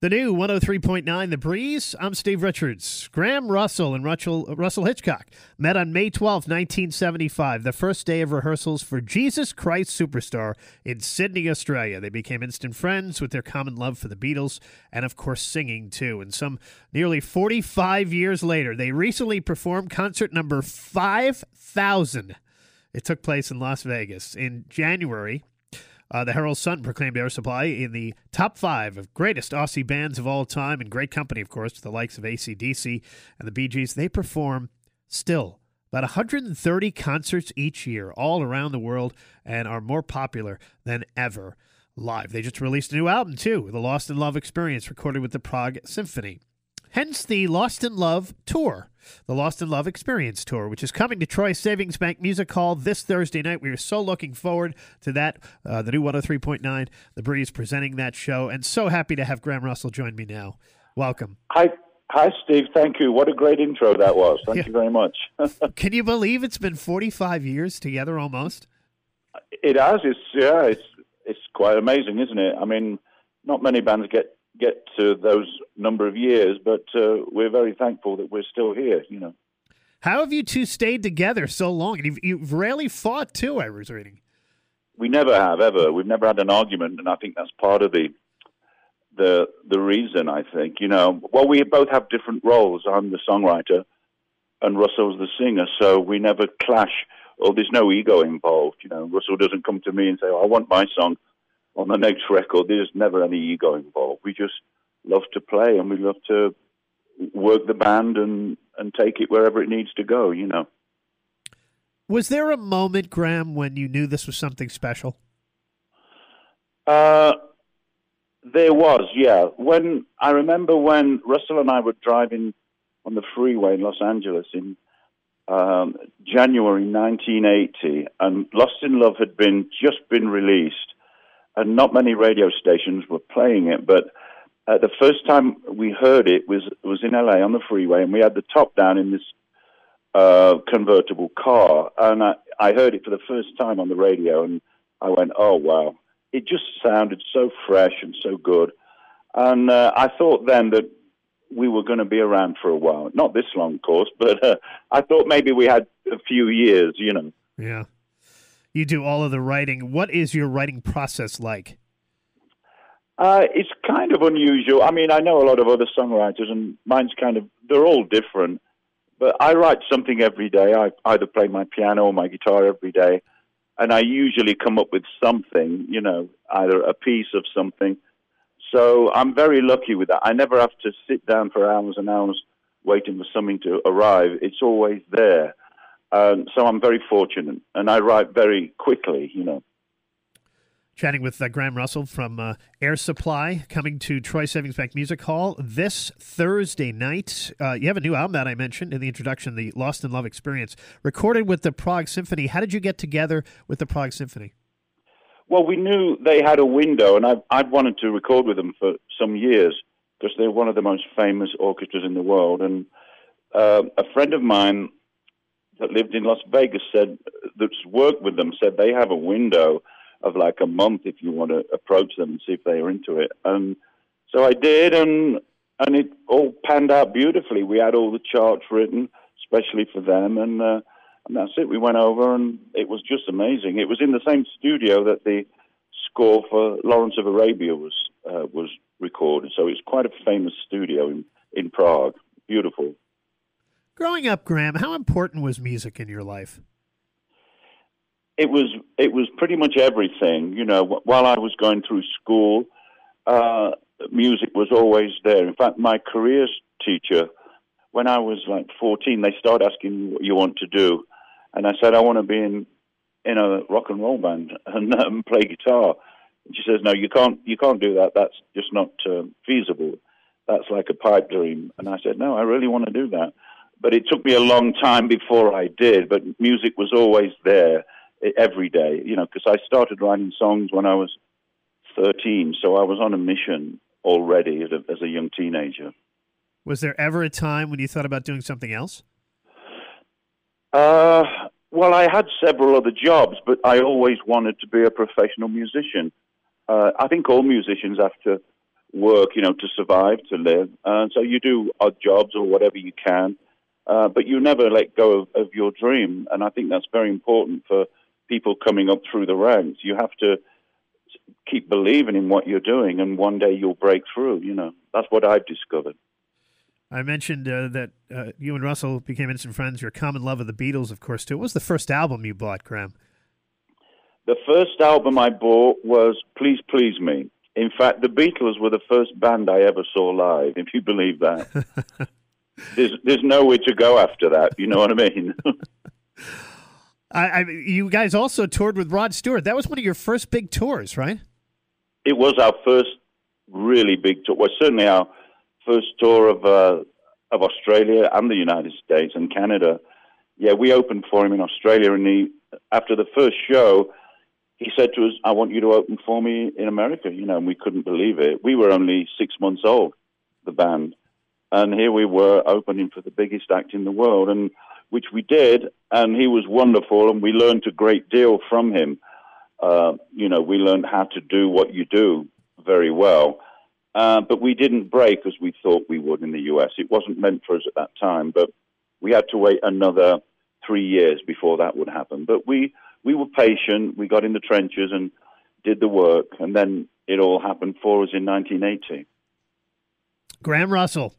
The new 103.9 The Breeze. I'm Steve Richards. Graham Russell and Russell, Russell Hitchcock met on May 12, 1975, the first day of rehearsals for Jesus Christ Superstar in Sydney, Australia. They became instant friends with their common love for the Beatles and, of course, singing too. And some nearly 45 years later, they recently performed concert number 5,000. It took place in Las Vegas in January uh, the Herald Sun proclaimed Air Supply in the top five of greatest Aussie bands of all time, in great company, of course, to the likes of ACDC and the Bee Gees. They perform still about 130 concerts each year all around the world and are more popular than ever live. They just released a new album, too, The Lost in Love Experience, recorded with the Prague Symphony. Hence the Lost in Love Tour, the Lost in Love Experience Tour, which is coming to Troy Savings Bank Music Hall this Thursday night. We are so looking forward to that. Uh, the new 103.9, The Breeze, presenting that show, and so happy to have Graham Russell join me now. Welcome. Hi. Hi, Steve. Thank you. What a great intro that was. Thank yeah. you very much. Can you believe it's been 45 years together almost? It has. It's yeah. It's it's quite amazing, isn't it? I mean, not many bands get get to those number of years, but uh, we're very thankful that we're still here. You know. How have you two stayed together so long? You've, you've rarely fought too. I was reading. We never have ever. We've never had an argument, and I think that's part of the the the reason. I think you know. Well, we both have different roles. I'm the songwriter, and Russell's the singer, so we never clash. Or there's no ego involved. You know, Russell doesn't come to me and say, oh, "I want my song." On the next record, there's never any ego involved. We just love to play and we love to work the band and, and take it wherever it needs to go, you know. Was there a moment, Graham, when you knew this was something special? Uh, there was, yeah. When I remember when Russell and I were driving on the freeway in Los Angeles in um, January 1980, and Lost in Love had been just been released, and not many radio stations were playing it. But uh, the first time we heard it was was in LA on the freeway, and we had the top down in this uh, convertible car, and I, I heard it for the first time on the radio, and I went, "Oh wow!" It just sounded so fresh and so good, and uh, I thought then that we were going to be around for a while. Not this long, of course, but uh, I thought maybe we had a few years, you know. Yeah you do all of the writing. What is your writing process like? Uh, it's kind of unusual. I mean, I know a lot of other songwriters, and mine's kind of, they're all different. But I write something every day. I either play my piano or my guitar every day. And I usually come up with something, you know, either a piece of something. So I'm very lucky with that. I never have to sit down for hours and hours waiting for something to arrive. It's always there. Um, so I'm very fortunate, and I write very quickly, you know. Chatting with uh, Graham Russell from uh, Air Supply, coming to Troy Savings Bank Music Hall this Thursday night. Uh, you have a new album that I mentioned in the introduction, the Lost in Love Experience, recorded with the Prague Symphony. How did you get together with the Prague Symphony? Well, we knew they had a window, and I've, I've wanted to record with them for some years because they're one of the most famous orchestras in the world. And uh, a friend of mine that lived in Las Vegas said that's worked with them said they have a window of like a month if you want to approach them and see if they are into it. And so I did, and and it all panned out beautifully. We had all the charts written, especially for them, and uh, and that's it. We went over, and it was just amazing. It was in the same studio that the score for Lawrence of Arabia was uh, was recorded, so it's quite a famous studio in in Prague. Beautiful. Growing up, Graham, how important was music in your life? It was it was pretty much everything. You know, while I was going through school, uh, music was always there. In fact, my careers teacher, when I was like 14, they started asking what you want to do, and I said I want to be in in a rock and roll band and um, play guitar. And she says, "No, you can't. You can't do that. That's just not uh, feasible. That's like a pipe dream." And I said, "No, I really want to do that." But it took me a long time before I did. But music was always there every day, you know, because I started writing songs when I was 13, so I was on a mission already as a, as a young teenager. Was there ever a time when you thought about doing something else? Uh, well, I had several other jobs, but I always wanted to be a professional musician. Uh, I think all musicians have to work, you know, to survive, to live. And so you do odd jobs or whatever you can, uh, but you never let go of, of your dream. And I think that's very important for people coming up through the ranks. You have to keep believing in what you're doing, and one day you'll break through. You know, that's what I've discovered. I mentioned uh, that uh, you and Russell became instant friends. Your common love of the Beatles, of course, too. What was the first album you bought, Graham? The first album I bought was Please Please Me. In fact, the Beatles were the first band I ever saw live, if you believe that. there's, there's nowhere to go after that, you know what I mean? I, I, you guys also toured with Rod Stewart. That was one of your first big tours, right? It was our first really big tour. Well, certainly our first tour of uh, of Australia and the United States and Canada. Yeah, we opened for him in Australia, and he after the first show, he said to us, "I want you to open for me in America." You know, and we couldn't believe it. We were only six months old, the band, and here we were opening for the biggest act in the world, and which we did, and he was wonderful, and we learned a great deal from him. Uh, you know, we learned how to do what you do very well. Uh, but we didn't break as we thought we would in the US. It wasn't meant for us at that time, but we had to wait another three years before that would happen. But we, we were patient. We got in the trenches and did the work, and then it all happened for us in 1980. Graham Russell,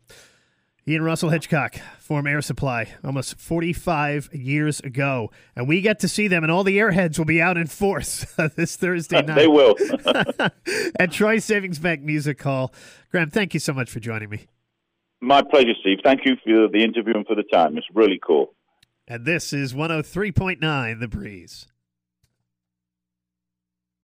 Ian Russell Hitchcock, form Air Supply, almost 45 years ago. And we get to see them, and all the airheads will be out in force this Thursday night. they will. at Troy Savings Bank Music Hall. Graham, thank you so much for joining me. My pleasure, Steve. Thank you for the interview and for the time. It's really cool. And this is 103.9 The Breeze.